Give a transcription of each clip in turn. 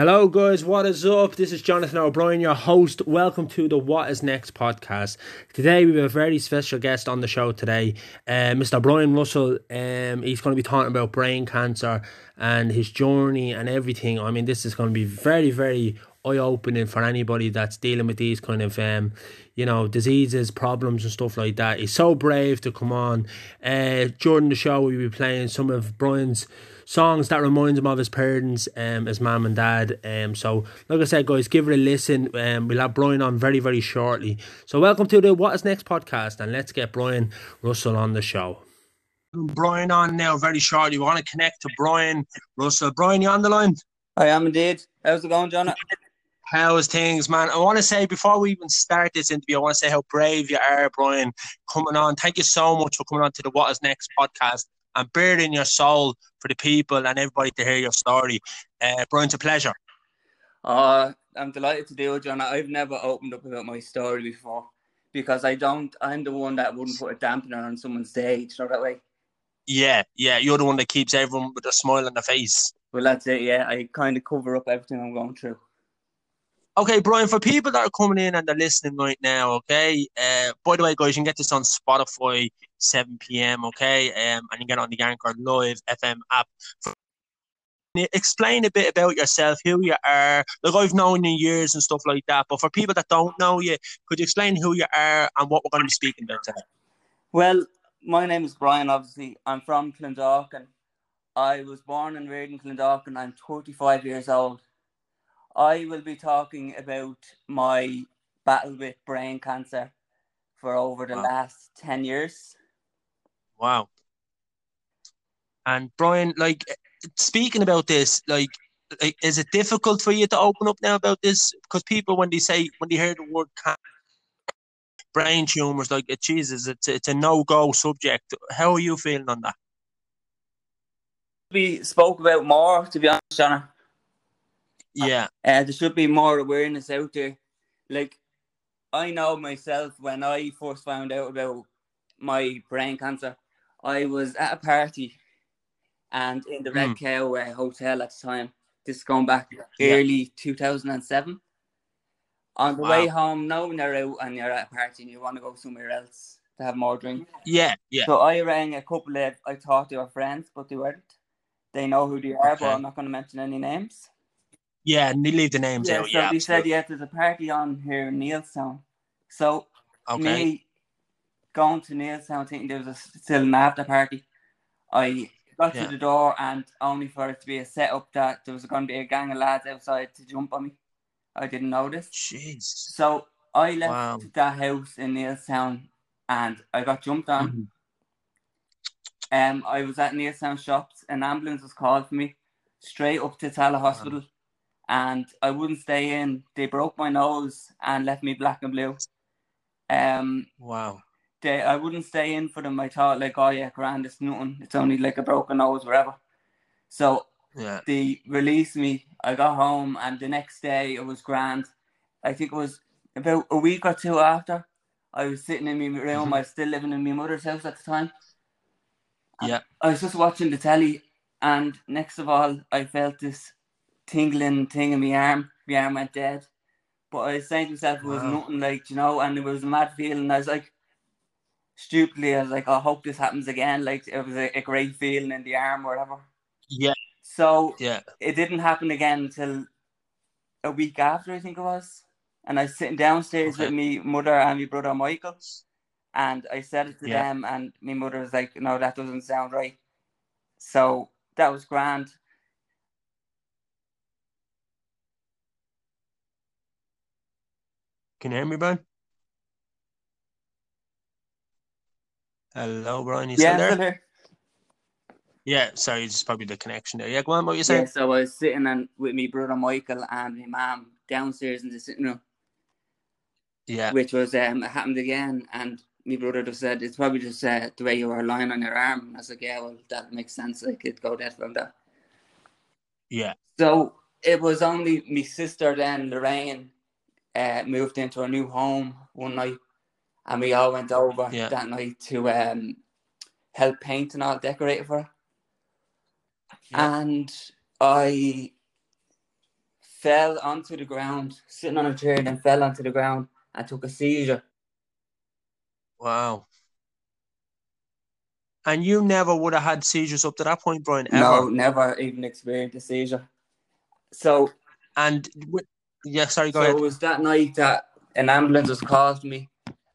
Hello, guys. What is up? This is Jonathan O'Brien, your host. Welcome to the What Is Next podcast. Today, we have a very special guest on the show today, uh, Mr. Brian Russell. Um, he's going to be talking about brain cancer and his journey and everything. I mean, this is going to be very, very eye opening for anybody that's dealing with these kind of um, you know, diseases, problems, and stuff like that. He's so brave to come on. Uh, during the show, we'll be playing some of Brian's songs that reminds him of his parents, um, his mum and dad. Um, so, like I said, guys, give it a listen. Um, we'll have Brian on very, very shortly. So, welcome to the What Is Next podcast, and let's get Brian Russell on the show. Brian on now very shortly. We want to connect to Brian Russell. Brian, you on the line? I am indeed. How's it going, John? How's things, man? I want to say before we even start this interview, I want to say how brave you are, Brian, coming on. Thank you so much for coming on to the What Is Next podcast and burying your soul for the people and everybody to hear your story. Uh, Brian, it's a pleasure. Uh, I'm delighted to do it, John. I've never opened up about my story before because I don't. I'm the one that wouldn't put a dampener on someone's day. You know that way. Yeah, yeah. You're the one that keeps everyone with a smile on their face. Well, that's it. Yeah, I kind of cover up everything I'm going through. Okay, Brian, for people that are coming in and they're listening right now, okay. Uh, by the way, guys, you can get this on Spotify, 7 p.m. Okay, um, and you get on the Anchor Live FM app. Explain a bit about yourself, who you are. Like I've known you years and stuff like that, but for people that don't know you, could you explain who you are and what we're going to be speaking about today? Well, my name is Brian. Obviously, I'm from Clondalkin. I was born and reared in Clondalkin. I'm 35 years old. I will be talking about my battle with brain cancer for over the wow. last 10 years. Wow. And Brian, like speaking about this, like, like is it difficult for you to open up now about this? Because people, when they say, when they hear the word brain tumors, like, it, Jesus, it's, it's a no go subject. How are you feeling on that? We spoke about more, to be honest, Jonah. Yeah. Uh, there should be more awareness out there. Like, I know myself when I first found out about my brain cancer, I was at a party and in the Red mm. Cow uh, Hotel at the time. This is going back yeah. early 2007. On the wow. way home, knowing you're out and you're at a party and you want to go somewhere else to have more drink. Yeah, yeah. So I rang a couple of, I thought they were friends, but they weren't. They know who they are, okay. but I'm not going to mention any names. Yeah, and they leave the names yeah, out. So yeah, they said, yeah, there's a party on here in Neilstown. So okay. me going to Neilstown thinking there was a, still an after party, I got yeah. to the door and only for it to be a setup that there was going to be a gang of lads outside to jump on me. I didn't notice. Jeez. So I left wow. that house in Neilstown and I got jumped on. Mm-hmm. Um, I was at Neilstown shops. An ambulance was called for me straight up to Tallaght Hospital and I wouldn't stay in. They broke my nose and left me black and blue. Um, wow. They, I wouldn't stay in for them. I thought like, oh yeah, grand, it's nothing. It's only like a broken nose, whatever. So yeah. they released me. I got home, and the next day it was grand. I think it was about a week or two after. I was sitting in my room. Mm-hmm. I was still living in my mother's house at the time. Yeah. I was just watching the telly, and next of all, I felt this tingling thing in my arm. My arm went dead. But I was saying to myself, it was wow. nothing like, you know, and it was a mad feeling. I was like, stupidly, I was like, I hope this happens again. Like, it was a, a great feeling in the arm or whatever. Yeah. So, yeah, it didn't happen again until a week after, I think it was. And I was sitting downstairs okay. with me mother and my brother Michael. And I said it to yeah. them, and my mother was like, No, that doesn't sound right. So that was grand. Can you hear me, Brian? Hello, Brian. You yeah, still there? Still. Yeah, sorry, it's probably the connection there. Yeah, go on, what you saying? Yeah, so I was sitting and with my brother Michael and my mum downstairs in the sitting room. Yeah. Which was um happened again and my brother just said it's probably just uh, the way you were lying on your arm. And I was like, Yeah, well that makes sense. Like it go dead from that. Yeah. So it was only my sister then, Lorraine, uh, moved into a new home one night, and we all went over yeah. that night to um, help paint and all decorate for her. Yeah. And I fell onto the ground, sitting on a chair, and then fell onto the ground and took a seizure. Wow. And you never would have had seizures up to that point, Brian, ever? No, never even experienced a seizure. So, And w- yeah, sorry, go so ahead. it was that night that an ambulance was called me,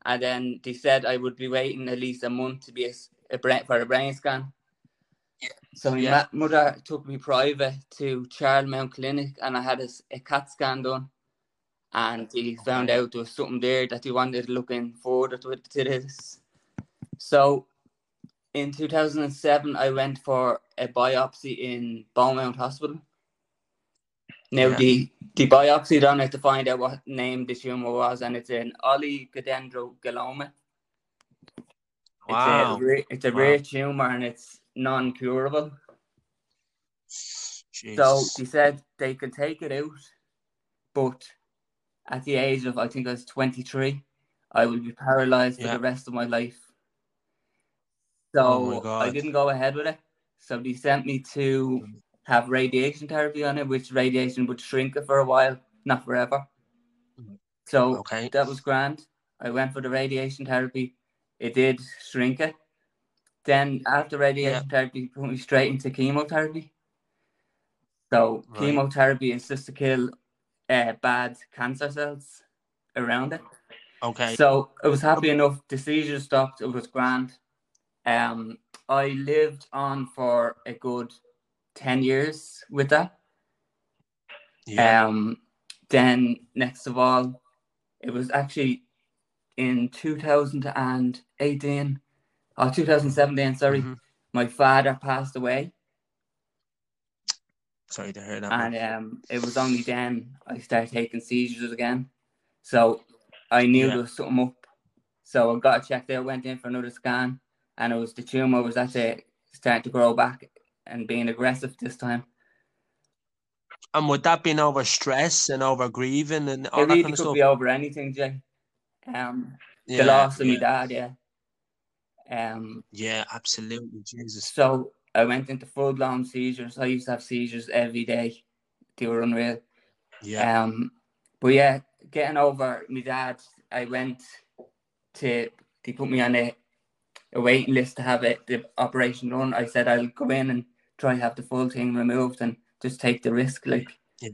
and then they said I would be waiting at least a month to be a, a brain, for a brain scan. So my Yeah. mother took me private to Charlemont Clinic, and I had a CAT scan done, and he found out there was something there that he wanted looking forward to, to this. So, in 2007, I went for a biopsy in Beaumont Hospital. Now Yeah. the the biopsy done is to find out what name the tumor was, and it's an oligodendroglioma. Wow. It's a, it's a Wow. rare tumor and it's non-curable. So she said they could take it out, but at the age of I think I was 23, I would be paralyzed Yeah. for the rest of my life. Oh my So I didn't go ahead with it. So they sent me to mm. Have radiation therapy on it, which radiation would shrink it for a while, not forever. So Okay. that was grand. I went for the radiation therapy. It did shrink it. Then after radiation therapy, put me straight into chemotherapy. So Right. chemotherapy is just to kill uh, bad cancer cells around it. Okay. So I was happy enough. The seizure stopped. It was grand. Um, I lived on for a good ten years with that. Yeah. Um, then next of all, it was actually in 2018 or 2017. Sorry, Mhm. my father passed away, Sorry to hear that. and um, it was only then I started taking seizures again. So I knew Yeah. there was something up. So I got checked out, went in for another scan, and it was the tumor was actually starting to grow back and being aggressive this time. And would that been over stress and over grieving and all it that really kind of could stuff? be over anything, Jay. Um, yeah, the loss of yeah. my dad, yeah. Um, Yeah, absolutely. Jesus. so I went into full blown seizures. I used to have seizures every day. They were unreal. Yeah. Um, but yeah, getting over my dad, I went to they put me on a, a waiting list to have it the operation done. I said I'll go in and try have the full thing removed and just take the risk, like. Yeah.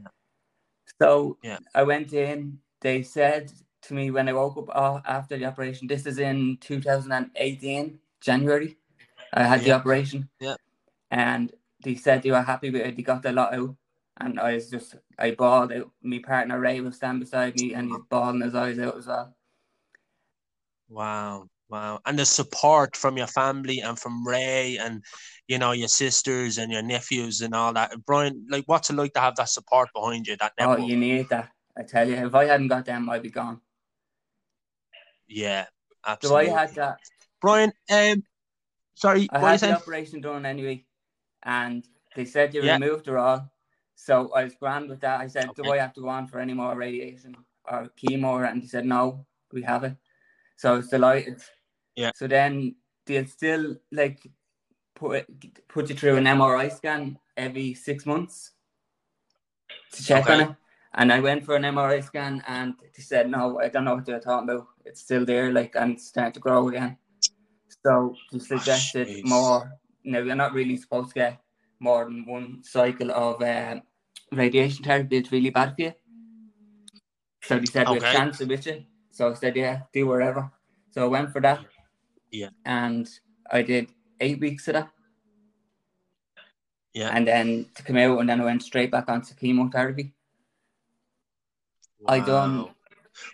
So Yeah. I went in. They said to me when I woke up uh, after the operation. This is in 2018 January. I had the operation. Yeah. And they said they were happy with it. They got the lot out. And I was just, I bawled out. My partner Ray was standing beside me and he's bawling his eyes out as well. Wow. Wow. And the support from your family and from Ray and you know your sisters and your nephews and all that. Brian, like what's it like to have that support behind you, that Oh, you need that. I tell you, if I hadn't got them, I'd be gone. Yeah, So absolutely. I had that. Brian, um sorry, I what are you had the saying? operation done anyway, and they said you Yeah. removed it all. So I was grand with that. I said, "Do I have to go on for any more radiation or chemo?" And he said, "No, we have it." So I was delighted. Yeah. So then they'll still like put put you through an MRI scan every six months to check on it. And I went for an MRI scan, and they said, "No, I don't know what they're talking about. It's still there, like, and it's starting to grow again." So they suggested jeez. more. Now you're not really supposed to get more than one cycle of uh, radiation therapy. It's really bad for you. So they said we have Okay. cancer with you. So I said, yeah, do whatever. So I went for that. Yeah. And I did eight weeks of that. Yeah. And then to come out, and then I went straight back onto chemotherapy. I done- Wow.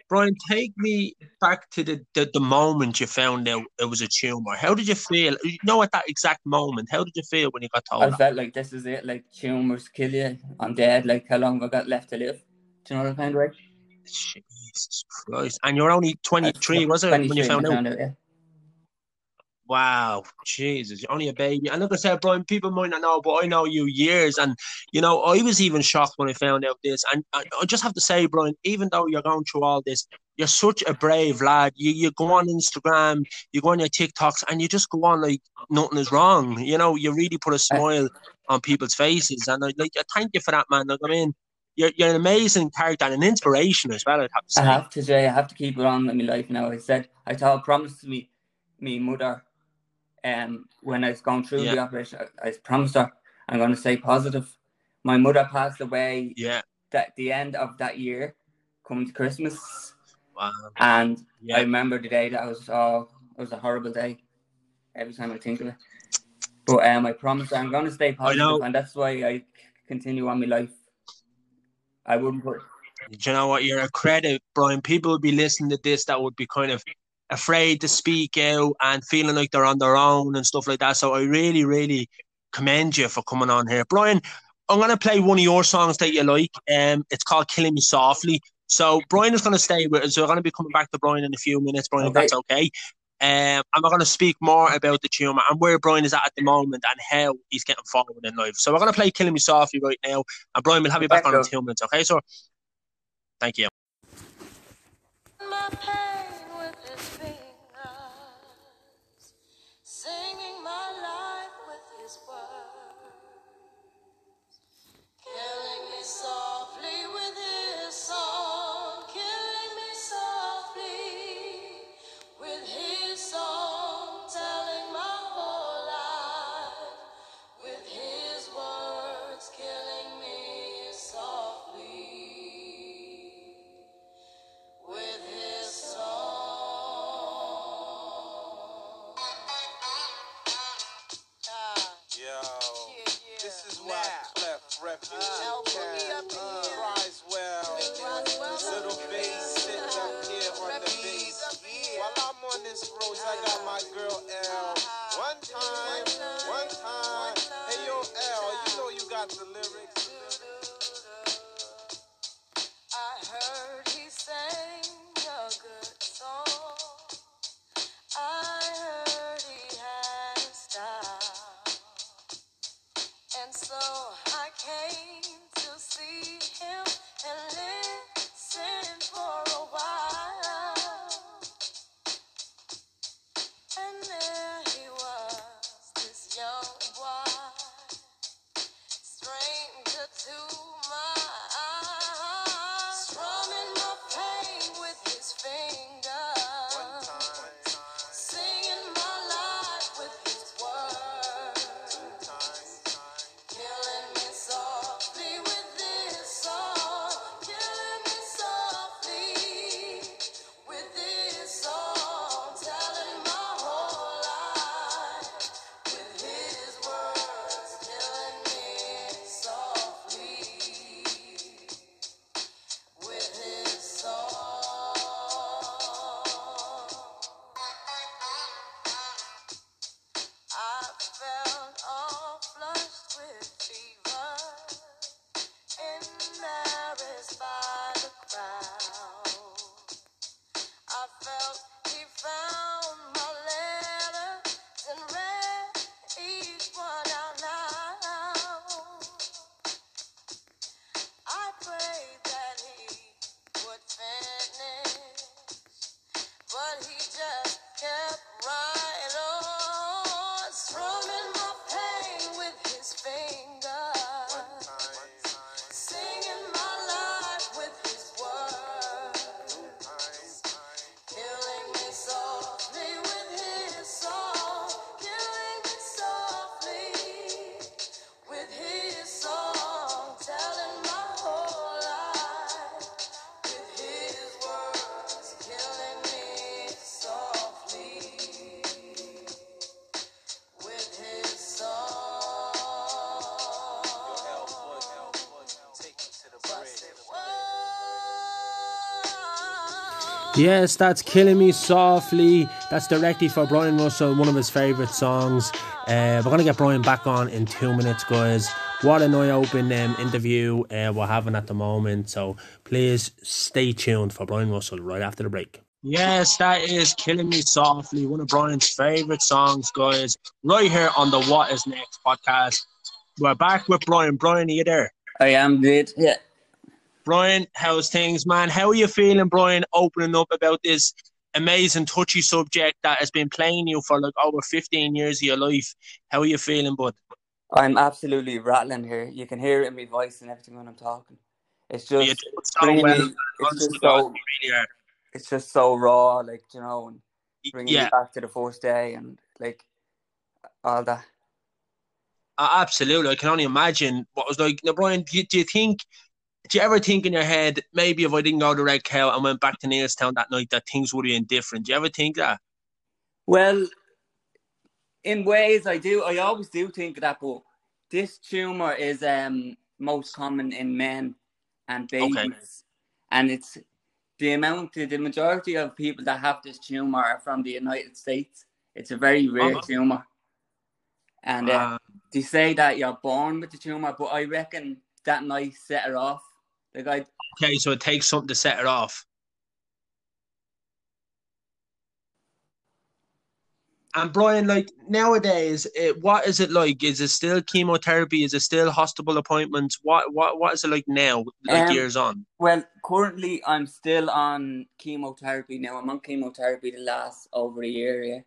Brian, take me back to the, the, the moment you found out it was a tumor. How did you feel? You know, at that exact moment, how did you feel when you got told I that? felt like this is it. Like tumors kill you. I'm dead. Like how long have I got left to live? Do you know what I kind of way? Jesus Christ. And you're only 23, was it, when you 23 found out? yeah. Wow, Jesus, you're only a baby. And like I said, Brian, people might not know, but I know you years. And, you know, I was even shocked when I found out this. And I, I just have to say, Brian, even though you're going through all this, you're such a brave lad. You, you go on Instagram, you go on your TikToks, and you just go on like nothing is wrong. You know, you really put a eh. smile on people's faces. And I like, I thank you for that, man. Like, I mean, you're, you're an amazing character and an inspiration as well. I'd have to say. I have to say, I have to keep it on in my life now. I said, I told, promised me, me mother, um, when I was going through Yeah. the operation, I, I promised her I'm going to stay positive. My mother passed away Yeah. at the end of that year, coming to Christmas, Wow. and I remember the day that I was oh, it was a horrible day. Every time I think of it, but um, I promised her I'm going to stay positive, and that's why I continue on my life. I wouldn't put Do you know what? You're a credit, Brian. People would be listening to this that would be kind of afraid to speak out and feeling like they're on their own and stuff like that. So I really, really commend you for coming on here. Brian, I'm gonna play one of your songs that you like. Um it's called Killing Me Softly. So Brian is gonna stay with us. So we're gonna be coming back to Brian in a few minutes, Brian, Okay. if that's okay. Um, and we're going to speak more about the tune and where Brian is at at the moment and how he's getting forward in life. So we're going to play Killing Me Softly right now. And Brian, we'll have you back on in two minutes, okay? So thank you. Embarrassed Yes, that's Killing Me Softly. That's directly for Brian Russell, one of his favourite songs. Uh, we're going to get Brian back on in two minutes, guys. What an eye open um, interview uh, we're having at the moment. So please stay tuned for Brian Russell right after the break. Yes, that is Killing Me Softly, one of Brian's favourite songs, guys. Right here on the What Is Next podcast. We're back with Brian. Brian, are you there? I am dude. Yeah. Brian, how's things, man? How are you feeling, Brian, opening up about this amazing, touchy subject that has been playing you for like over 15 years of your life? How are you feeling, bud? I'm absolutely rattling here. You can hear it in my voice and everything when I'm talking. It's just do it so bringing well. me- it's just so really it's just so raw, like you know, and bringing Yeah, me back to the first day and like all that. uh, absolutely. I can only imagine what was like. Now, Brian, do you, do you think? Do you ever think in your head, maybe if I didn't go to Red Cow and went back to Neilstown that night, that things would have been different? Do you ever think that? Well, in ways I do. I always do think that, but this tumor is um most common in men and babies, Okay. and it's the amount. The majority of people that have this tumor are from the United States. It's a very rare Oh. tumor, and uh, Uh, they say that you're born with the tumor, but I reckon that night set her off. Like I, okay, so it takes something to set it off. And Brian, like nowadays, it, what is it like? Is it still chemotherapy? Is it still hospital appointments? What what what is it like now? Like Um, years on? well, currently I'm still on chemotherapy now. I'm on chemotherapy the last over a year. Yeah.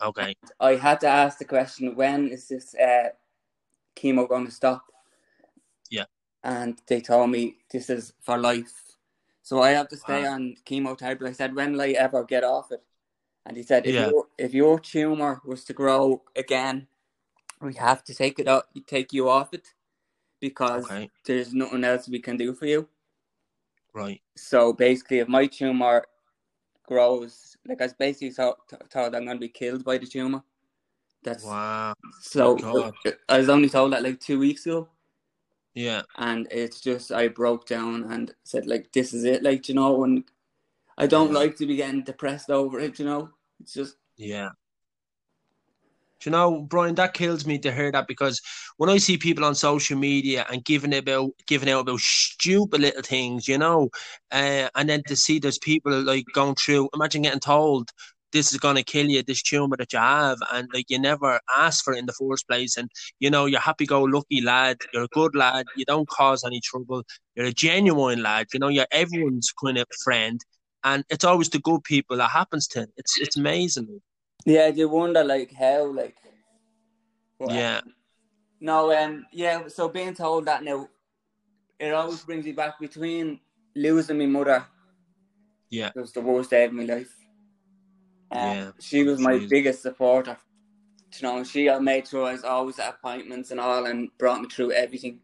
Okay, I had to ask the question, when is this uh, chemo going to stop? And they told me this is for life. So I have to stay Wow. on chemotherapy. I said, when will I ever get off it? And he said, if, Yeah. your, if your tumor was to grow again, we have to take it out, take you off it because okay, there's nothing else we can do for you. right. So basically, if my tumor grows, like I was basically told, told I'm going to be killed by the tumor. That's Wow. so. God. I was only told that like two weeks ago, Yeah, and it's just I broke down and said like, "This is it," like you know, and I don't Yeah. like to be getting depressed over it. You know, it's just yeah. Do you know, Brian, that kills me to hear that because when I see people on social media and giving about giving out about stupid little things, you know, uh, and then to see there's people like going through. Imagine getting told this is gonna kill you, this tumor that you have, and like you never asked for it in the first place, and you know you're happy-go-lucky lad, you're a good lad, you don't cause any trouble, you're a genuine lad, you know, you're everyone's kind of friend, and it's always the good people that happens to. It's it's amazing. yeah. You wonder like how like. Yeah. No, um, yeah. So being told that now, it always brings me back between losing my mother. Yeah. It was the worst day of my life. Um, Yeah. She was my Jeez. biggest supporter. You know, she made sure I was always at appointments and all, and brought me through everything.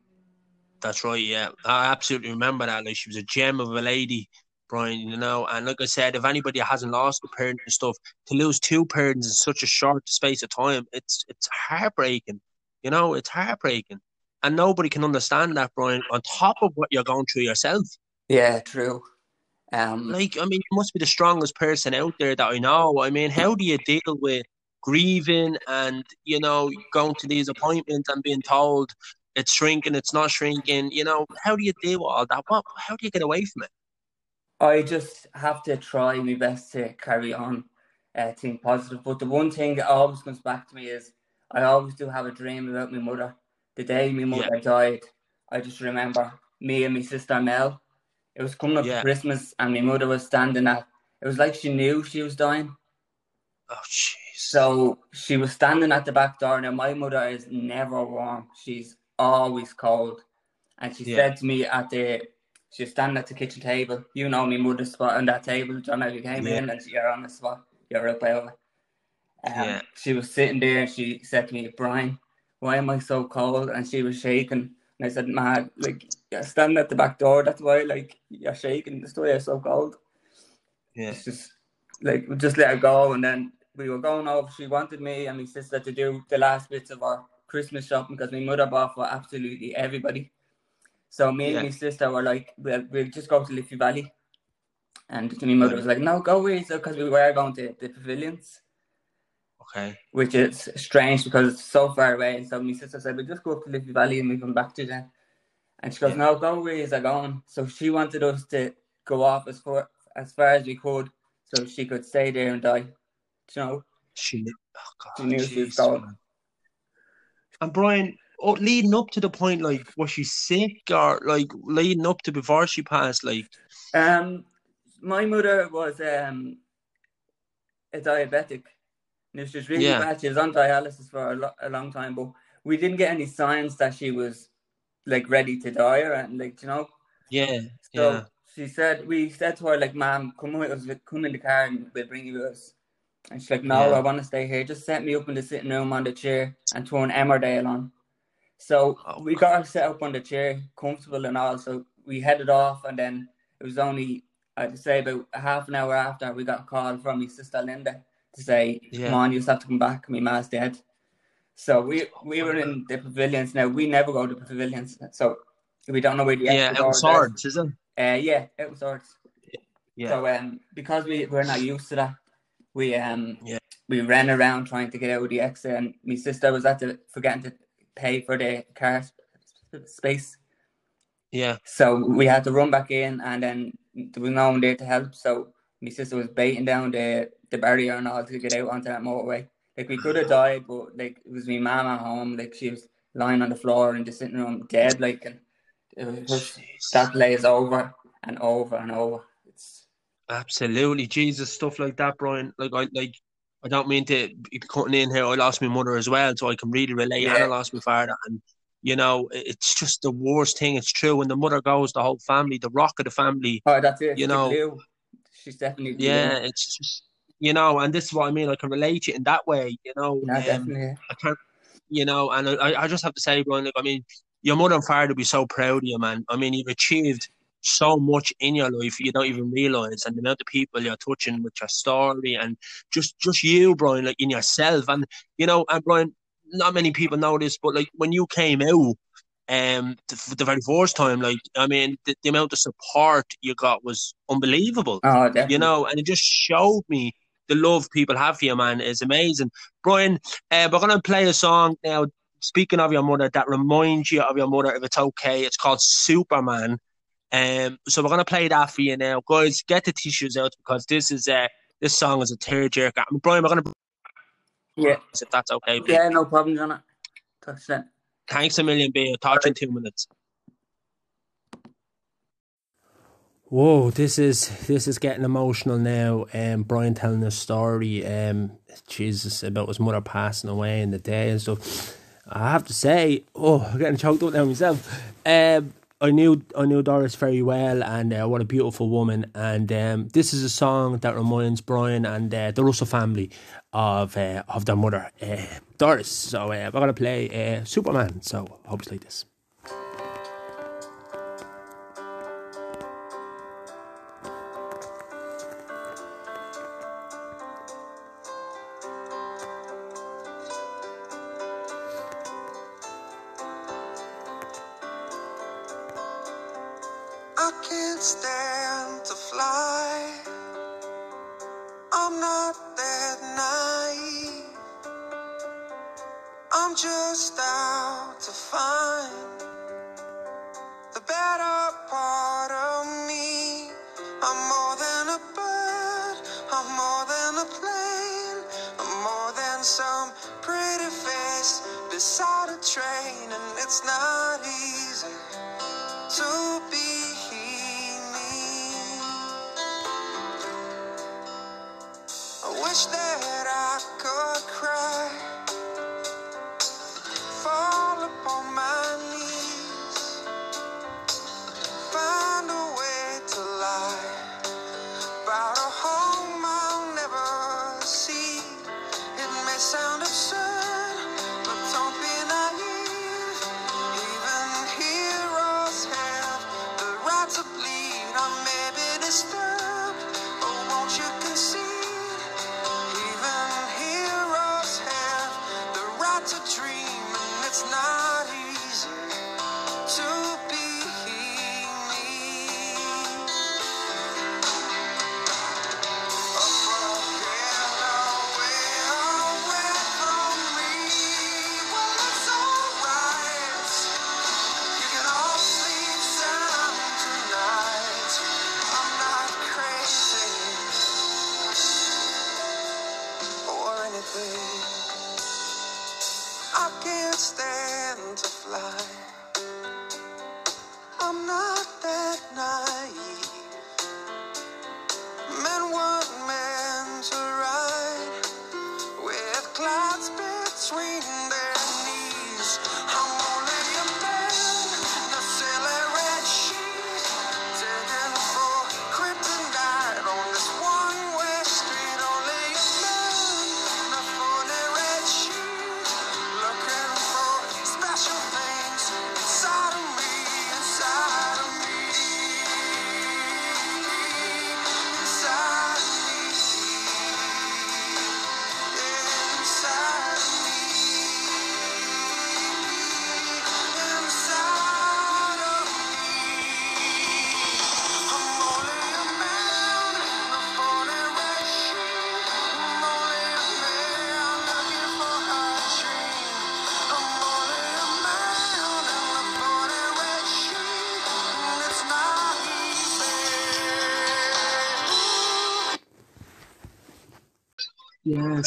That's right, yeah. I absolutely remember that. Like she was a gem of a lady, Brian, you know. And like I said, if anybody hasn't lost a parent and stuff, to lose two parents in such a short space of time, it's it's heartbreaking. You know, it's heartbreaking. And nobody can understand that, Brian, on top of what you're going through yourself. Yeah, true. Um, Like, I mean, you must be the strongest person out there that I know. I mean, how do you deal with grieving and, you know, going to these appointments and being told it's shrinking, it's not shrinking? You know, how do you deal with all that? What, how do you get away from it? I just have to try my best to carry on, uh, think positive. But the one thing that always comes back to me is I always do have a dream about my mother. The day my mother died, I just remember me and my sister Mel. It was coming up Yeah. Christmas, and my mother was standing at. It was like she knew she was dying. Oh, jeez. So she was standing at the back door. Now my mother is never warm; she's always cold. And she Yeah. said to me at the, she was standing at the kitchen table. You know me mother's spot on that table. John, you came Yeah. in and you're on the spot. You're up over. Um, Yeah. She was sitting there and she said to me, Brian, why am I so cold? And she was shaking. And I said, man, like you're standing at the back door. That's why, like you're shaking. That's why you're so cold. Yeah. It's just like we just let her go, and then we were going over. She wanted me and my sister to do the last bits of our Christmas shopping because my mother bought for absolutely everybody. So me Yeah. and my sister were like, "Well, we'll just go to Liffey Valley," and my mother was like, "No, go with us," because we were going to the pavilions, Okay. which is strange because it's so far away. And so my sister said, "We'll just go up to Liffey Valley and we come back to them." And she goes, Yeah. "No, go with us, are going." So she wanted us to go off as far as far as we could, so she could stay there and die. You know, She knew. Oh, God. She knew she was going. man. And Brian, oh, leading up to the point, like, was she sick or like leading up to before she passed? Like, um, my mother was um a diabetic. And she was really Yeah. bad. She was on dialysis for a, lo- a long time, but we didn't get any signs that she was like ready to die or anything. Like you know, Yeah, So yeah, she said, we said to her, like, Mom, come with us, come in the car and we'll bring you with us. And she's like, No, Yeah. I want to stay here. Just set me up in the sitting room on the chair and turn Emmerdale on. So Oh, we got her set up on the chair, comfortable and all. So we headed off, and then it was only, I'd say, about a half an hour after we got a call from my sister Linda to say, Yeah. Come on, you just have to come back. My ma's dead. So we we were in the pavilions now. We never go to pavilions, so we don't know where the yeah. It was door is. swords, is it? Uh, yeah, it was ours. Yeah, So um, because we we're not used to that, we um Yeah. we ran around trying to get out of the exit, and my sister was at the forgetting to pay for the car space, yeah, so we had to run back in, and then there was no one there to help. So my sister was baiting down the the barrier and all to get out onto that motorway. Like we could have died, but like it was my mum at home. Like she was lying on the floor in the sitting room, dead. Like and it was just, that lays over and over and over. It's Absolutely, Jesus, stuff like that, Brian. Like I like, I don't mean to be cutting in here. I lost my mother as well, so I can really relate. And I lost my father, and you know, it's just the worst thing. It's true. When the mother goes, the whole family, the rock of the family. Oh, that's it. You know-. She's definitely. Yeah, it's just you know, and this is what I mean. I can relate it in that way. You know, No, um, definitely. I can't, you know, and I, I just have to say, Brian, like, I mean, your mother and father will be so proud of you, man. I mean, you've achieved so much in your life you don't even realize, and the amount of people you're touching with your story, and just, just you, Brian, like in yourself, and you know, and Brian, not many people know this, but like when you came out, um, the, the very first time, like, I mean, the, the amount of support you got was unbelievable Oh, definitely. you know, and it just showed me the love people have for you, man, is amazing. Brian, uh, we're gonna play a song now. Speaking of your mother, that reminds you of your mother, if it's okay. It's called Superman. Um, so we're gonna play that for you now, guys. Get the tissues out because this is uh, this song is a tearjerker. I mean, Brian, we're gonna Yeah, if that's okay. yeah, no problem, John. Touch that. Thanks a million, B. I'll talk in two minutes. Whoa, this is this is getting emotional now. Um, Brian telling a story. Um, Jesus about his mother passing away in the day and stuff. I have to say, oh, I'm getting choked up now myself. Um, I knew I knew Doris very well, and uh, what a beautiful woman. And um, this is a song that reminds Brian and uh, the Russell family of uh, of their mother, uh, Doris. So uh, we're gonna play uh, Superman. So hope it's like this.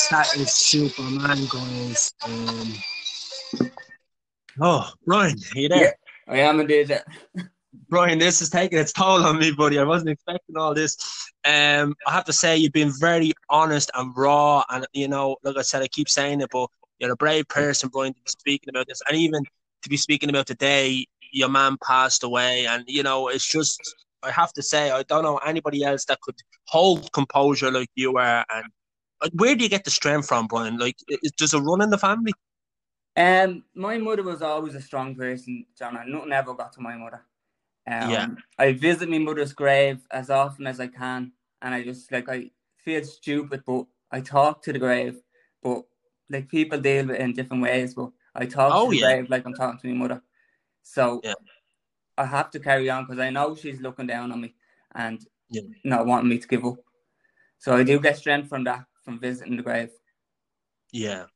That is Superman, guys. Um, oh, Brian, are you there? Yeah, I am indeed. Brian, this is taking its toll on me, buddy. I wasn't expecting all this. Um, I have to say, you've been very honest and raw, and you know, like I said, I keep saying it, but you're a brave person, Brian, to be speaking about this, and even to be speaking about today. Your man passed away, and you know, it's just. I have to say, I don't know anybody else that could hold composure like you are. And where do you get the strength from, Brian? Like, is, does it run in the family? Um, my mother was always a strong person, John, and nothing ever got to my mother. Um, Yeah. I visit my mother's grave as often as I can, and I just like I feel stupid, but I talk to the grave. But like people deal with it in different ways, but I talk Oh, to the yeah. grave like I'm talking to my mother. So Yeah. I have to carry on because I know she's looking down on me and Yeah. not wanting me to give up. So I do get strength from that, from visiting the grave. Yeah.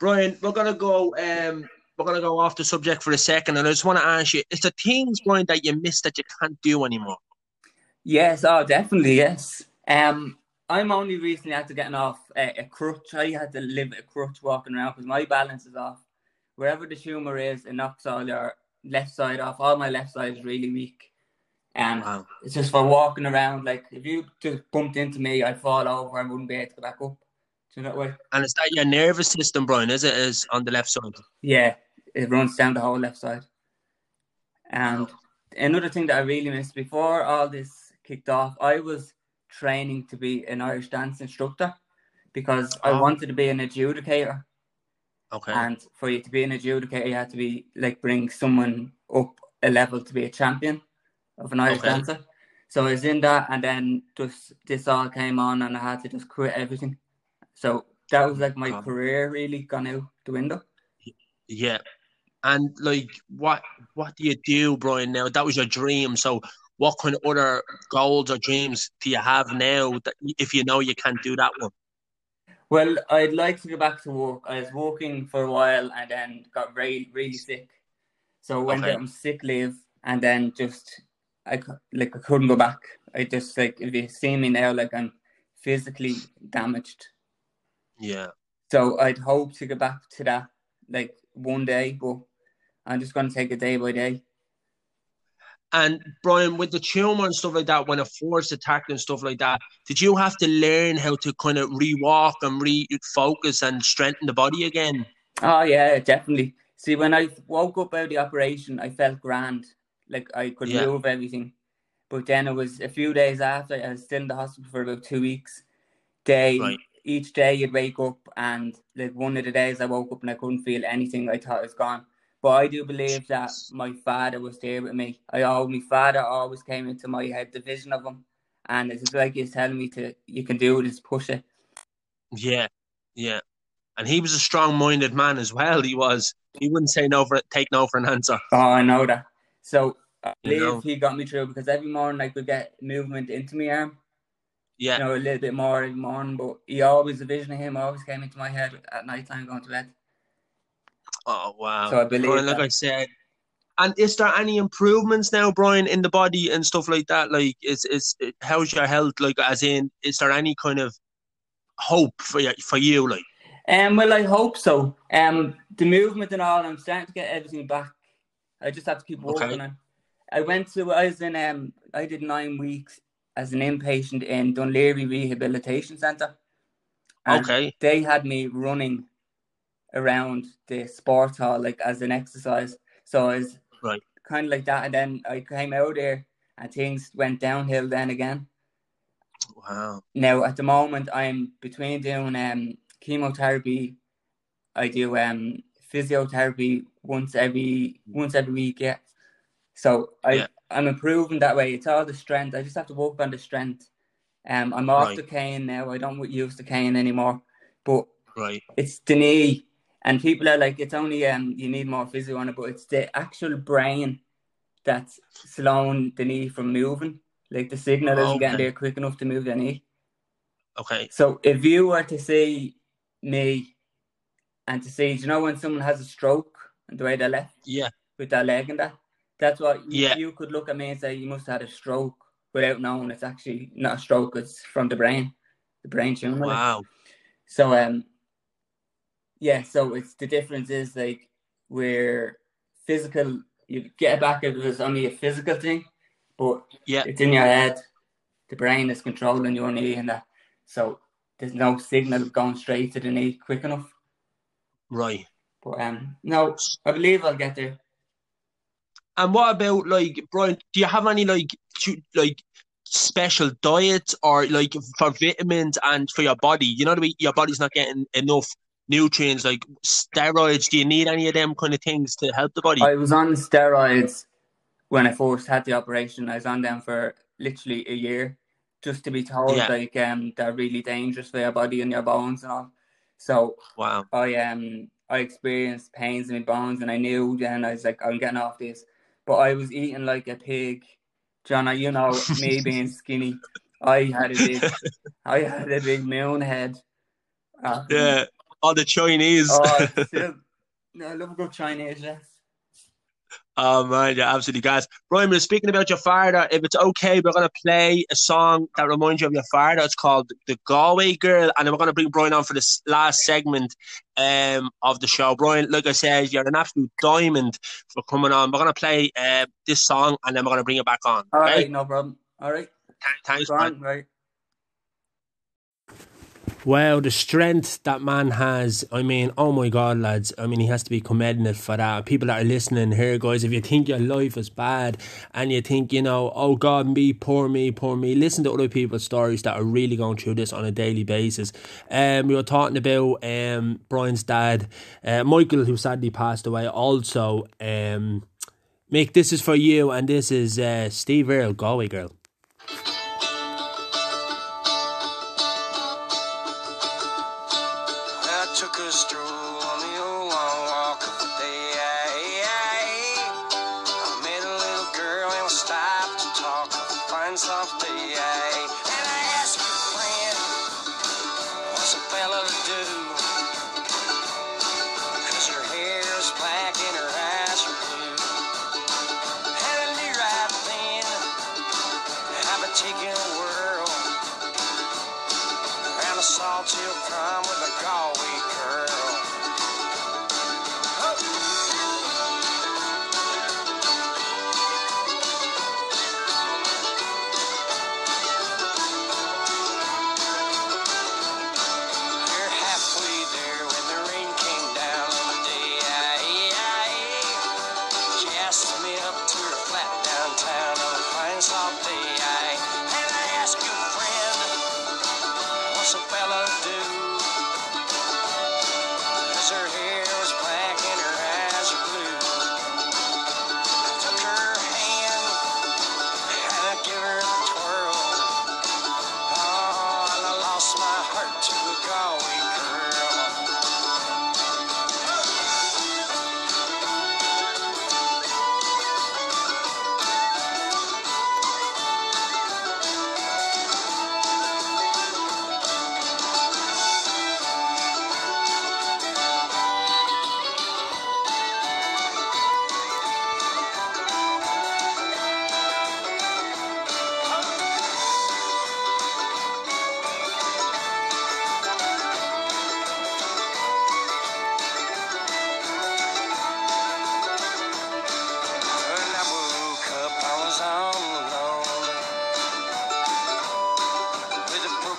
Brian, we're gonna go um we're gonna go off the subject for a second and I just wanna ask you, is there things, Brian, that you miss that you can't do anymore? Yes, oh, definitely, yes. Um, I'm only recently after getting off a, a crutch. I had to live with a crutch walking around because my balance is off. Wherever the tumor is, it knocks all your left side off. All my left side is really weak. And Wow. it's just for walking around. Like, if you just bumped into me, I'd fall over. I wouldn't be able to go back up. Do you know what? And is that your nervous system, Brian, is it is on the left side? Yeah, it runs down the whole left side. And another thing that I really missed before all this kicked off, I was training to be an Irish dance instructor because I Oh. wanted to be an adjudicator. Okay. And for you to be an adjudicator, you had to be like bring someone up a level to be a champion of an Irish Okay. dancer. So I was in that, and then just this all came on, and I had to just quit everything. So that was like my Oh. career really gone out the window. yeah. And like what what do you do, Brian, now? That was your dream. So what kind of other goals or dreams do you have now that if you know you can't do that one? Well, I'd like to go back to work. I was working for a while and then got really, really sick. So I went Okay. out on sick leave and then just I like I couldn't go back. I just like if you see me now, like I'm physically damaged. Yeah. So I'd hope to get back to that like one day, but I'm just gonna take it day by day. And Brian, with the tumor and stuff like that, when a first attacked and stuff like that, did you have to learn how to kind of re-walk and re-focus and strengthen the body again? Oh yeah, definitely. See, when I woke up out of the operation, I felt grand, like I could Yeah. move everything. But then it was a few days after I was still in the hospital for about two weeks. Day Right. each day you'd wake up and like one of the days I woke up and I couldn't feel anything. I thought it was gone. But I do believe that my father was there with me. I oh, my father always came into my head, the vision of him, and it's like he's telling me to, you can do it, just push it. Yeah, yeah. And he was a strong-minded man as well. He was. He wouldn't say no for take no for an answer. Oh, I know that. So I You believe know. he got me through because every morning I could get movement into my arm, Yeah, you know, a little bit more every morning. But he always, the vision of him always came into my head at night time going to bed. Oh wow! So I believe Brian, like. I said, and is there any improvements now, Brian, in the body and stuff like that? Like, is is how's your health? Like, as in, is there any kind of hope for you, for you? Like, Um, well, I hope so. Um, the movement and all, I'm starting to get everything back. I just have to keep Okay. working on. I went to, I was in, um, I did nine weeks as an inpatient in Dunleary Rehabilitation Centre. Okay, they had me running around the sports hall like as an exercise. So I was Right. kind of like that, and then I came out there and things went downhill then again. wow, Now at the moment I'm between doing um chemotherapy, I do um physiotherapy once every once every week, yeah. So I Yeah. I'm improving that way. It's all the strength. I just have to work on the strength. Um, I'm off Right. the cane now. I don't use the cane anymore, but right, it's the knee and people are like it's only um you need more physio on it but it's the actual brain that's slowing the knee from moving like the signal isn't getting there quick enough to move the knee okay, so if you were to see me and to see do you know when someone has a stroke and the way they're left yeah, with their leg and that that's what you, Yeah. you could look at me and say you must have had a stroke without knowing it's actually not a stroke it's from the brain the brain tumor wow, So um, yeah. So it's the difference is like where physical you get it back if it's only a physical thing, but Yeah. it's in your head. The brain is controlling your knee and that. So there's no signal going straight to the knee quick enough. Right. But um, no, I believe I'll get there. And what about like Brian? Do you have any like like special diets or like for vitamins and for your body? You know what I mean? your body's not getting enough nutrients, like steroids. Do you need any of them kind of things to help the body? I was on steroids when I first had the operation. I was on them for literally a year, just to be told Yeah. like um they're really dangerous for your body and your bones and all. So wow. I um I experienced pains in my bones and I knew then I was like I'm getting off this. But I was eating like a pig. John, you know me being skinny. I had a big I had a big moon head. Uh, Yeah. All the Chinese. Oh, still, no, I love a good Chinese, yeah. Oh man, yeah, absolutely, guys. Brian, we're speaking about your father. If it's okay, we're gonna play a song that reminds you of your father. It's called "The Galway Girl," and then we're gonna bring Brian on for this last segment um, of the show. Brian, like I said, you're an absolute diamond for coming on. We're gonna play uh, this song, and then we're gonna bring it back on. All okay? right, no problem. All right, Th- Thanks, Brian. right. Wow, the strength that man has. I mean, oh my God, lads. I mean, he has to be commended for that. People that are listening here, guys, if you think your life is bad and you think, you know, oh God, me, poor me, poor me, listen to other people's stories that are really going through this on a daily basis. Um, we were talking about um, Brian's dad, uh, Michael, who sadly passed away, also. Um, Mick, this is for you, and this is uh, Steve Earle, Galway Girl.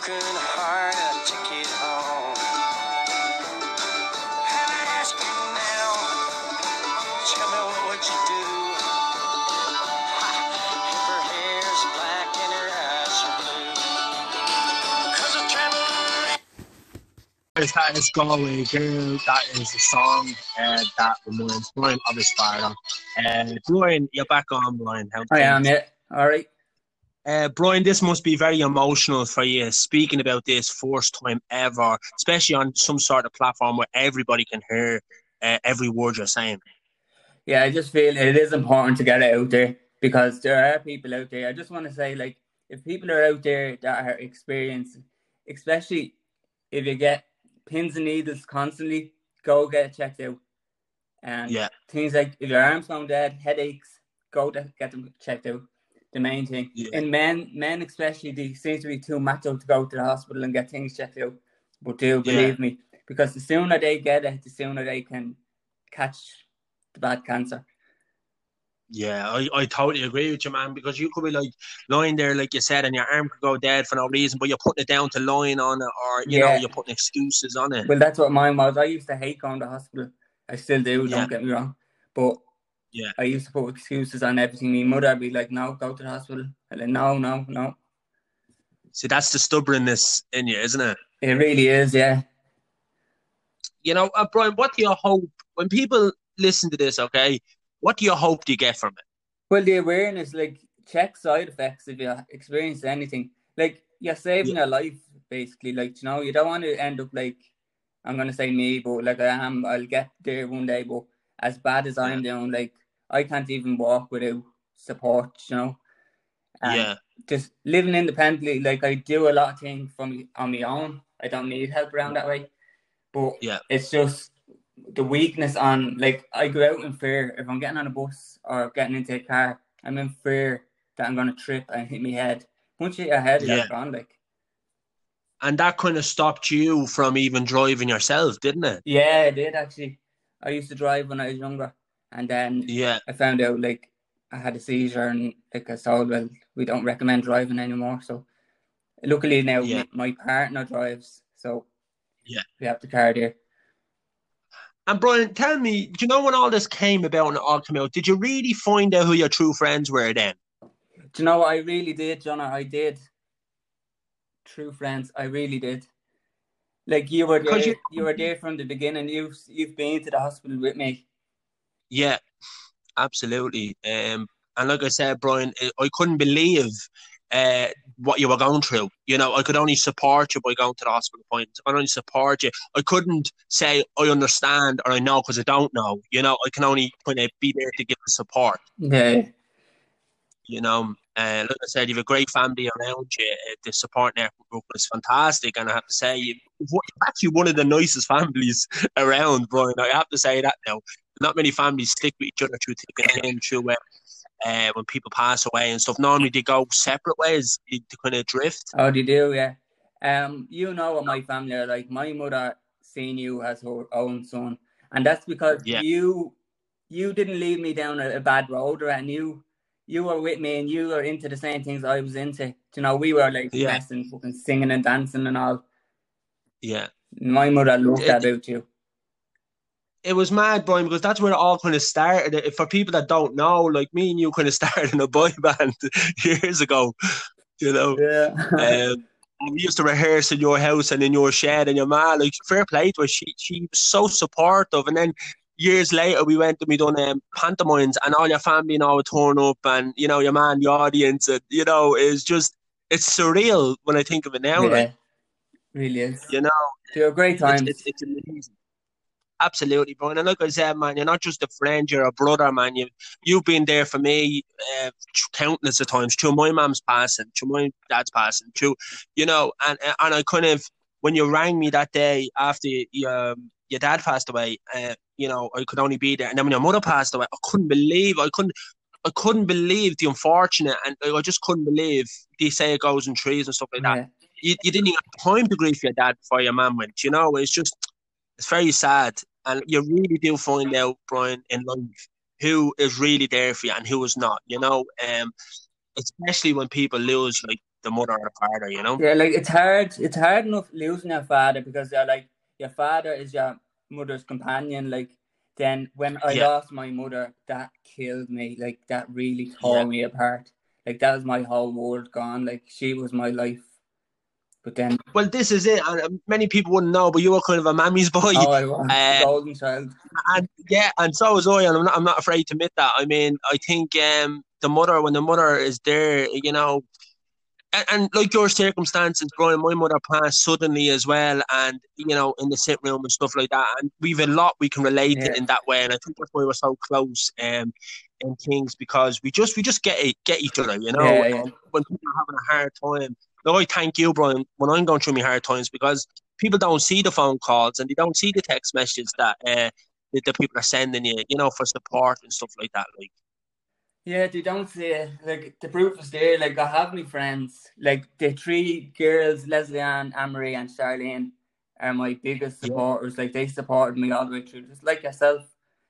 Broken heart, I took it home. And I ask you now, tell me what would you do? Ha, if her hair's black and her eyes are blue. 'Cause I'm traveling Guys, That is Galway Girl. That is a song uh, that reminds Brian of his father. Uh, Brian, you're back on, Brian. How I am, yeah. All right. Uh, Brian, this must be very emotional for you speaking about this first time ever, especially on some sort of platform where everybody can hear uh, every word you're saying. Yeah, I just feel it is important to get it out there because there are people out there. I just want to say, like, if people are out there that are experiencing, especially if you get pins and needles constantly, go get it checked out. And Yeah. things like if your arm's dead, headaches, go to get them checked out. The main thing. Yeah. In men, men especially, they seem to be too macho to go to the hospital and get things checked out. But do believe me, because the sooner they get it, the sooner they can catch the bad cancer. Yeah, I, I totally agree with you, man. Because you could be like lying there, like you said, and your arm could go dead for no reason, but you're putting it down to lying on it, or you know, you're putting excuses on it. Well, that's what mine was. I used to hate going to hospital. I still do. Yeah. Don't get me wrong, but Yeah. I used to put excuses on everything. My mother would be like, "No, go to the hospital." And then, "No, no, no." See, that's the stubbornness in you, isn't it? It really is, yeah. You know, uh, Brian, what do you hope when people listen to this? Okay, what do you hope to get from it? Well, the awareness, like, check side effects if you experience anything. Like, you're saving your life, basically. Like, you know, you don't want to end up like, I'm going to say me, but like I am, I'll get there one day. But as bad as I'm doing, like, I can't even walk without support, you know. And yeah, Just living independently, like, I do a lot of things from on my own. I don't need help around that way. But Yeah. it's just the weakness on like I go out in fear if I'm getting on a bus or getting into a car, I'm in fear that I'm gonna trip and hit my head. Once you hit your head, Yeah. you're gone. Like and that kind of stopped you from even driving yourself, didn't it? yeah, it did actually. I used to drive when I was younger, and then Yeah, I found out like I had a seizure and like I was told, oh, well, we don't recommend driving anymore. So luckily now Yeah. my, my partner drives, so Yeah. we have the car there. And Brian, tell me, do you know when all this came about and it all came out? Did you really find out who your true friends were then? Do you know what I really did, John? I did. True friends, I really did. Like you were there, you, you- were there from the beginning. You've you've been to the hospital with me. Yeah, absolutely. Um, and like I said, Brian, I- couldn't believe uh, what you were going through. You know, I could only support you by going to the hospital point. I could only support you. I couldn't say I understand or I know because I don't know. You know, I can only kind of be there to give the support. Yeah, You know, uh, like I said, you have a great family around you. Uh, the support network is fantastic, and I have to say, you- you're actually one of the nicest families around, Brian. I have to say that now. Not many families stick with each other through thick and thin, through uh, uh, when people pass away and stuff. Normally, they go separate ways they, they kind of drift. oh, they do. Yeah. Um, you know what my family are like. My mother seen you as her own son, and that's because Yeah. you you didn't lead me down a, a bad road, or and you you were with me, and you were into the same things I was into. You know, we were like Yeah. messing, fucking singing and dancing and all. Yeah. My mother loved It- that about you. It was mad, Brian, because that's where it all kind of started. For people that don't know, like me and you kind of started in a boy band years ago, you know. Yeah. Um, and we used to rehearse in your house and in your shed, and your ma, like fair play to her. She she was so supportive. And then years later, we went and we done um, pantomimes, and all your family and all were torn up, and you know your man, the audience, and you know it's just it's surreal when I think of it now. yeah. Like Really is. you know, were great times. it's, it's, it's amazing. Absolutely, Brian. And like I said, man, you're not just a friend; you're a brother, man. You you've been there for me uh, countless of times. Through my mom's passing, through my dad's passing, through you know, and and I kind of when you rang me that day after your your dad passed away, uh, you know, I could only be there. And then when your mother passed away, I couldn't believe I couldn't. I couldn't believe the unfortunate, and I just couldn't believe they say it goes in trees and stuff like that yeah. you, you didn't even have time to grieve your dad before your mum went. You know, it's just it's very sad, and you really do find out, Brian, in life who is really there for you and who is not. You know, um, especially when people lose like the mother or the father. You know, Yeah, like it's hard. It's hard enough losing your father because they're like your father is your mother's companion. Like then when I Yeah. lost my mother, that killed me. Like that really tore Yeah. me apart. Like that was my whole world gone. Like she was my life. But then well, this is it, and uh, many people wouldn't know, but you were kind of a mammy's boy. oh, I was Uh, golden child. and yeah, and so was I, and I'm not, I'm not afraid to admit that. I mean, I think um, the mother, when the mother is there, you know, and, and like your circumstances, Brian, my mother passed suddenly as well, and you know, in the sit room and stuff like that, and we've a lot we can relate Yeah. in that way, and I think that's why we're so close, um, in things because we just we just get it, get each other, you know. Yeah, yeah. When people are having a hard time, like, I thank you, Brian, when I'm going through my hard times because people don't see the phone calls and they don't see the text messages that uh, that the people are sending you, you know, for support and stuff like that. Like, Yeah, they don't say like the proof is there. Like I have my friends, like the three girls, Leslie Ann, Anne Marie, and Charlene. are my biggest Yeah. supporters. Like they supported me all the way through. Just like yourself,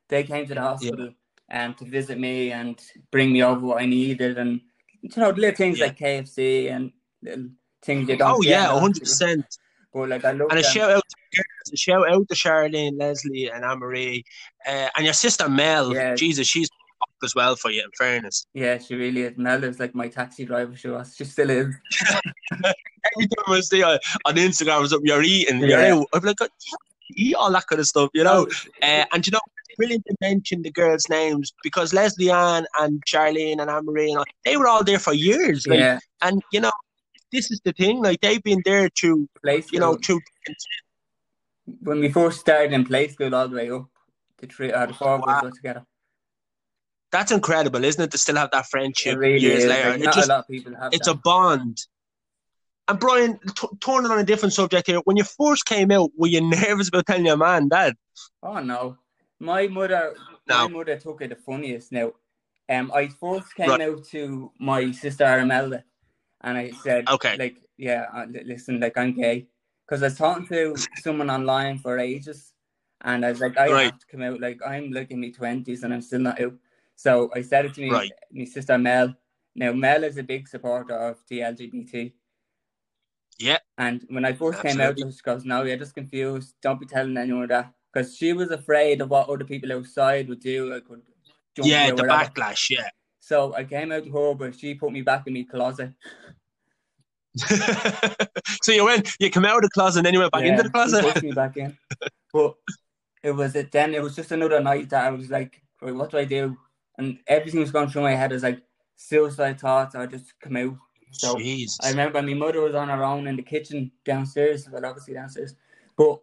they came to the hospital um, to visit me and bring me over what I needed, and you know little things Yeah. like KFC and little things you don't. Oh yeah, hundred percent. But like I love And a them. shout out, to the girls, a shout out to Charlene, Leslie, and Anne Marie, uh, and your sister Mel. Yeah. Jesus, she's as well for you. In fairness, Yeah, she really is. Mel is like my taxi driver. She was. She still is. every time I see her on Instagram, or something, you're eating, you're Yeah. out. I'm like, eat all that kind of stuff, you know. Oh, Uh, and you know, it's brilliant to mention the girls' names because Leslie Ann and Charlene and Anne Marie, and all, they were all there for years. Like, yeah, and you know, this is the thing. Like they've been there to, place you know, to when we first started in play school all the way up, the three or the four of us together. That's incredible, isn't it? To still have that friendship really years is. later. Like, not just- a lot of people have it's that. a bond. And Brian, t- turning on a different subject here, when you first came out, were you nervous about telling your man, Dad? Oh no, my mother, No. my mother took it the funniest. Now, um, I first came Right. out to my sister Imelda, and I said, Okay. like, yeah, uh, listen, like I'm gay, because I was talking to someone online for ages, and I was like, I Right. have to come out. Like I'm like in my twenties, and I'm still not out. So I said it to me, Right. my sister Mel. Now Mel is a big supporter of the LGBT. Yeah. And when I first came out, Absolutely. she goes, "No, you're just confused. Don't be telling anyone that," because she was afraid of what other people outside would do. Would jump Yeah, the whatever. backlash, yeah. So I came out to her, but she put me back in my closet. so you went, you came out of the closet and then you went back Yeah, into the she closet? pushed me back in. But it was it. Then it was just another night that I was like, right, "What do I do?" And everything was going through my head. I was like, suicide thoughts, or just come out. So Jesus. I remember my mother was on her own in the kitchen downstairs, well, obviously downstairs. But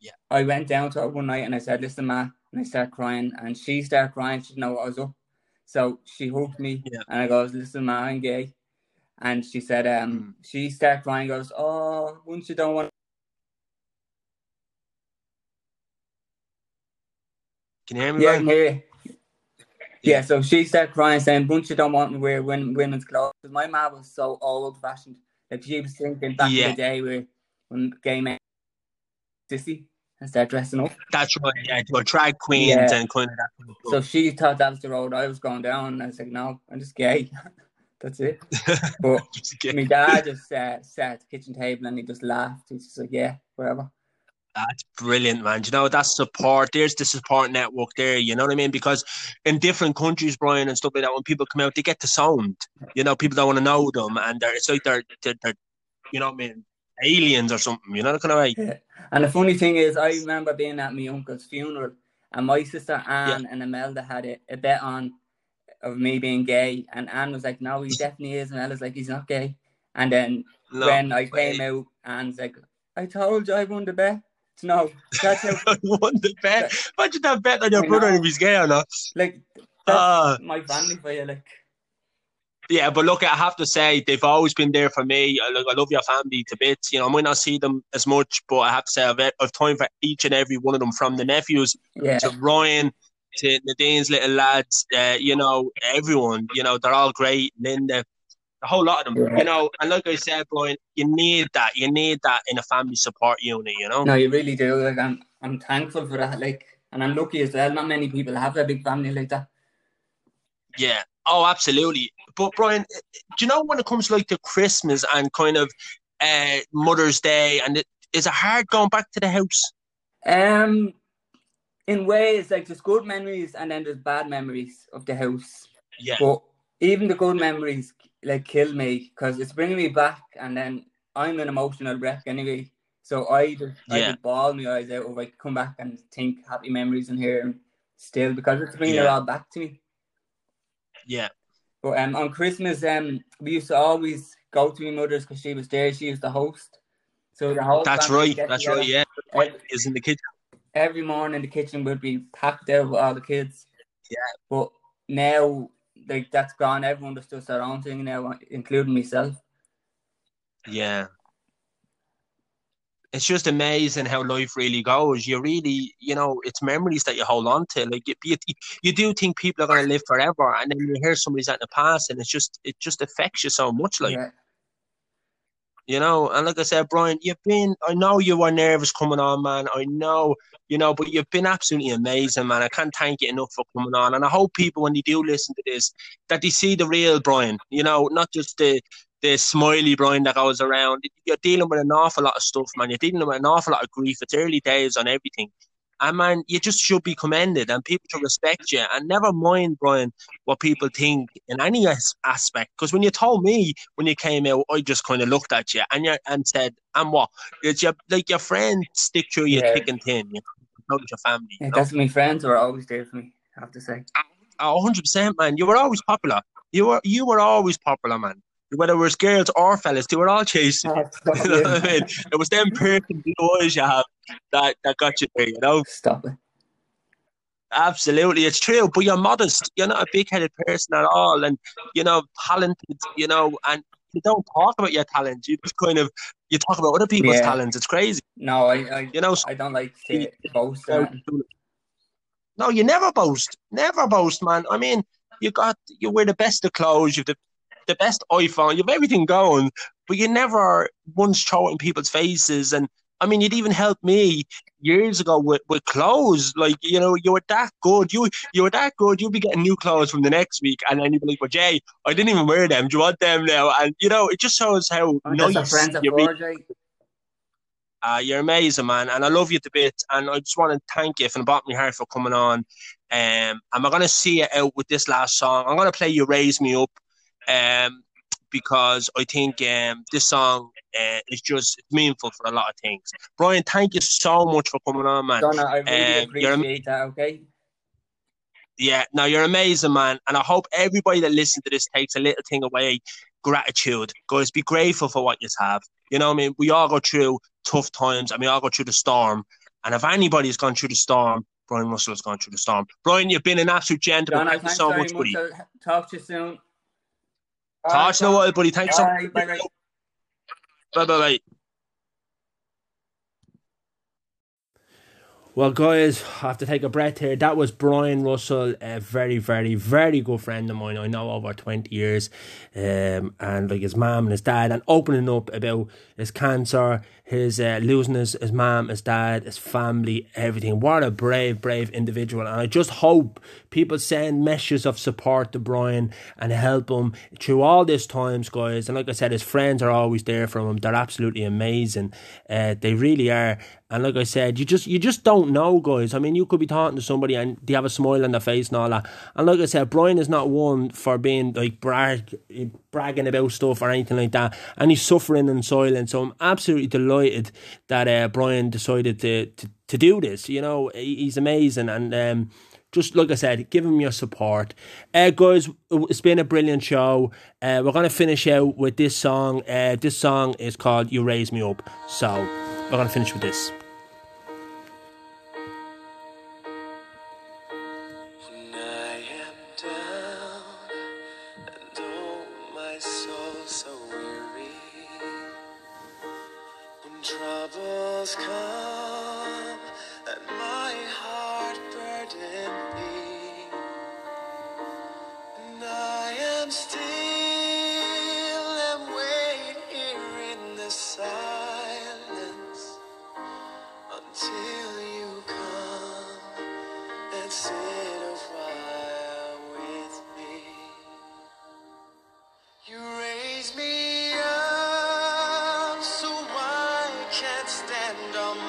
Yeah. I went down to her one night and I said, "Listen, ma," and I started crying, and she started crying. She didn't know what I was up, so she hugged me, Yeah. and I goes, "Listen, ma, I'm gay," and she said, "Um," Mm. she started crying. Goes, "Oh, once you don't want." Can you hear me? Yeah, I Brian? can hear you. Yeah, so she started crying, saying, "Bunch don't want me wear women, women's clothes. my mom was so old fashioned. Like she was thinking back Yeah. in the day where when gay men sissy and start dressing up. That's right, yeah. To a drag queens Yeah. and kind of that kind of So she thought that was the road I was going down, and I was like, "No, I'm just gay. That's it." But my dad just uh, sat at the kitchen table and he just laughed. He's just like, "Yeah, whatever." That's brilliant, man. Do you know that's support. There's the support network there. You know what I mean? Because in different countries, Brian and stuff like that, when people come out, they get the sound. You know, people don't want to know them, and they're, it's like they're, they're, they're, you know what I mean, aliens or something. You know, that kind of way. Yeah. And the funny thing is, I remember being at my uncle's funeral, and my sister Anne and Imelda had a, a bet on of me being gay, and Anne was like, "No, he definitely is." And Imelda's like, "He's not gay." And then No, when I way. came out, Anne's like, "I told you I won the bet." No, that's how won the bet. Imagine that bet on your I brother know. if he's gay or not. like that's Ah. my family for you. Like, Yeah, but look, I have to say they've always been there for me. I, look, I love your family to bits. You know, I might not see them as much, but I have to say I've, I've time for each and every one of them, from the nephews yeah, to Ryan to Nadine's little lads. Uh, you know, everyone. You know, they're all great. Linda, a whole lot of them. Yeah. You know, and like I said, Brian, you need that. You need that in a family support unit. You know. no, you really do. Like, I'm I'm thankful for that. Like, and I'm lucky as well. Not many people have a big family like that. Yeah. Oh, absolutely. But Brian, uh, do you know when it comes like to Christmas and kind of uh, Mother's Day, and it, is it hard going back to the house? Um, in ways, like there's good memories and then there's bad memories of the house. Yeah. But even the good memories like kill me because it's bringing me back, and then I'm an emotional wreck anyway. So I just I Yeah. would bawl my eyes out if I come back and think happy memories in here and still because it's bringing it Yeah. all back to me. Yeah. But um, on Christmas, um, we used to always go to my mother's because she was there. She was the host. So the whole That's right. That's together. right. Yeah. Every, Is in the kitchen. every morning the kitchen would be packed out with all the kids. Yeah. But now, like that's gone. Everyone just does their own thing now, including myself. Yeah. It's just amazing how life really goes. You really, you know, it's memories that you hold on to. Like you, you, you do think people are going to live forever, and then you hear somebody's at the past, and it's just, it just affects you so much. Like, yeah. You know, and like I said, Brian, you've been. I know you were nervous coming on, man. I know, you know, but you've been absolutely amazing, man. I can't thank you enough for coming on, and I hope people, when they do listen to this, that they see the real Brian. You know, not just the the smiley Brian that goes around. You're dealing with an awful lot of stuff, man. You're dealing with an awful lot of grief. It's early days on everything. And man, you just should be commended and people should respect you and never mind, Brian, what people think in any as- aspect. Because when you told me when you came out, I just kind of looked at you and you and said, "And what? It's your like your friend stick to your Yeah. thick and thin. You know, not your family. Yeah, you know? that's my friends were always there for me. I have to say. Hundred percent, man. You were always popular. You were you were always popular, man. Whether it was girls or fellas, they were all chasing. you. You know what I mean? It was them blue eyes you have that, that got you there, you know? Stop it. Absolutely, it's true. But you're modest. You're not a big headed person at all. And, you know, talented, you know, and you don't talk about your talent. You just kind of you talk about other people's Yeah. talents. It's crazy. No, I, I, You know, I don't like to boast. No, you never boast. Never boast, man. I mean, you got you wear the best of clothes, you've the, the best iPhone, you've everything going, but you never once throw it in people's faces. And I mean, you'd even help me years ago with, with clothes. Like, you know, you were that good. You you were that good. You'd be getting new clothes from the next week, and then you'd be like, "Well, Jay, I didn't even wear them. Do you want them now?" And you know, it just shows how I'm nice friend of you're being. right? Uh, you're amazing, man, and I love you to bits. And I just want to thank you from the bottom of my heart for coming on. Um, and we're gonna see it out with this last song. I'm gonna play "You Raise Me Up," um, because I think um this song uh, is just meaningful for a lot of things. Brian, thank you so much for coming on, man. Donna, I really Um, you're am- appreciate that, okay? Yeah, no, you're amazing, man. And I hope everybody that listens to this takes a little thing away. Gratitude. Guys, be grateful for what you have. You know what I mean? We all go through tough times and we all go through the storm. And if anybody's gone through the storm, Brian Russell has gone through the storm. Brian, you've been an absolute gentleman. Donna, Thank you so much, much. buddy. Talk to you soon. Talk to you in a while, buddy. Thanks so Bye, much. bye, bye. Bye bye Well, guys, I have to take a breath here. That was Brian Russell, a very, very, very good friend of mine. I know over 20 years. Um, and like his mom and his dad, and opening up about his cancer, his uh, losing his, his mom, his dad, his family, everything. What a brave, brave individual. And I just hope people send messages of support to Brian and help him through all these times, guys. And like I said, his friends are always there for him. They're absolutely amazing. Uh, they really are. And like I said, you just you just don't know, guys. I mean, you could be talking to somebody and they have a smile on their face and all that. And like I said, Brian is not one for being like brag, bragging about stuff or anything like that. And he's suffering in silence. So I'm absolutely delighted that uh, Brian decided to, to to do this. You know, he's amazing and. um just like I said, give him your support. Uh, guys, it's been a brilliant show. Uh, we're going to finish out with this song. Uh, this song is called You Raise Me Up. So, we're going to finish with this. Can stand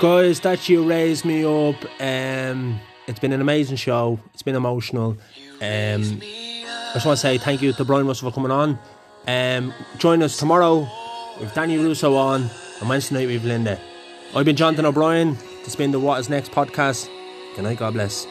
guys, that you raised me up. Um, it's been an amazing show. It's been emotional. Um, I just want to say thank you to Brian Russell for coming on. Um, join us tomorrow with Danny Russo on, and Wednesday night with Linda. I've been Jonathan O'Brien. Has been the What Is Next podcast. Good night, God bless.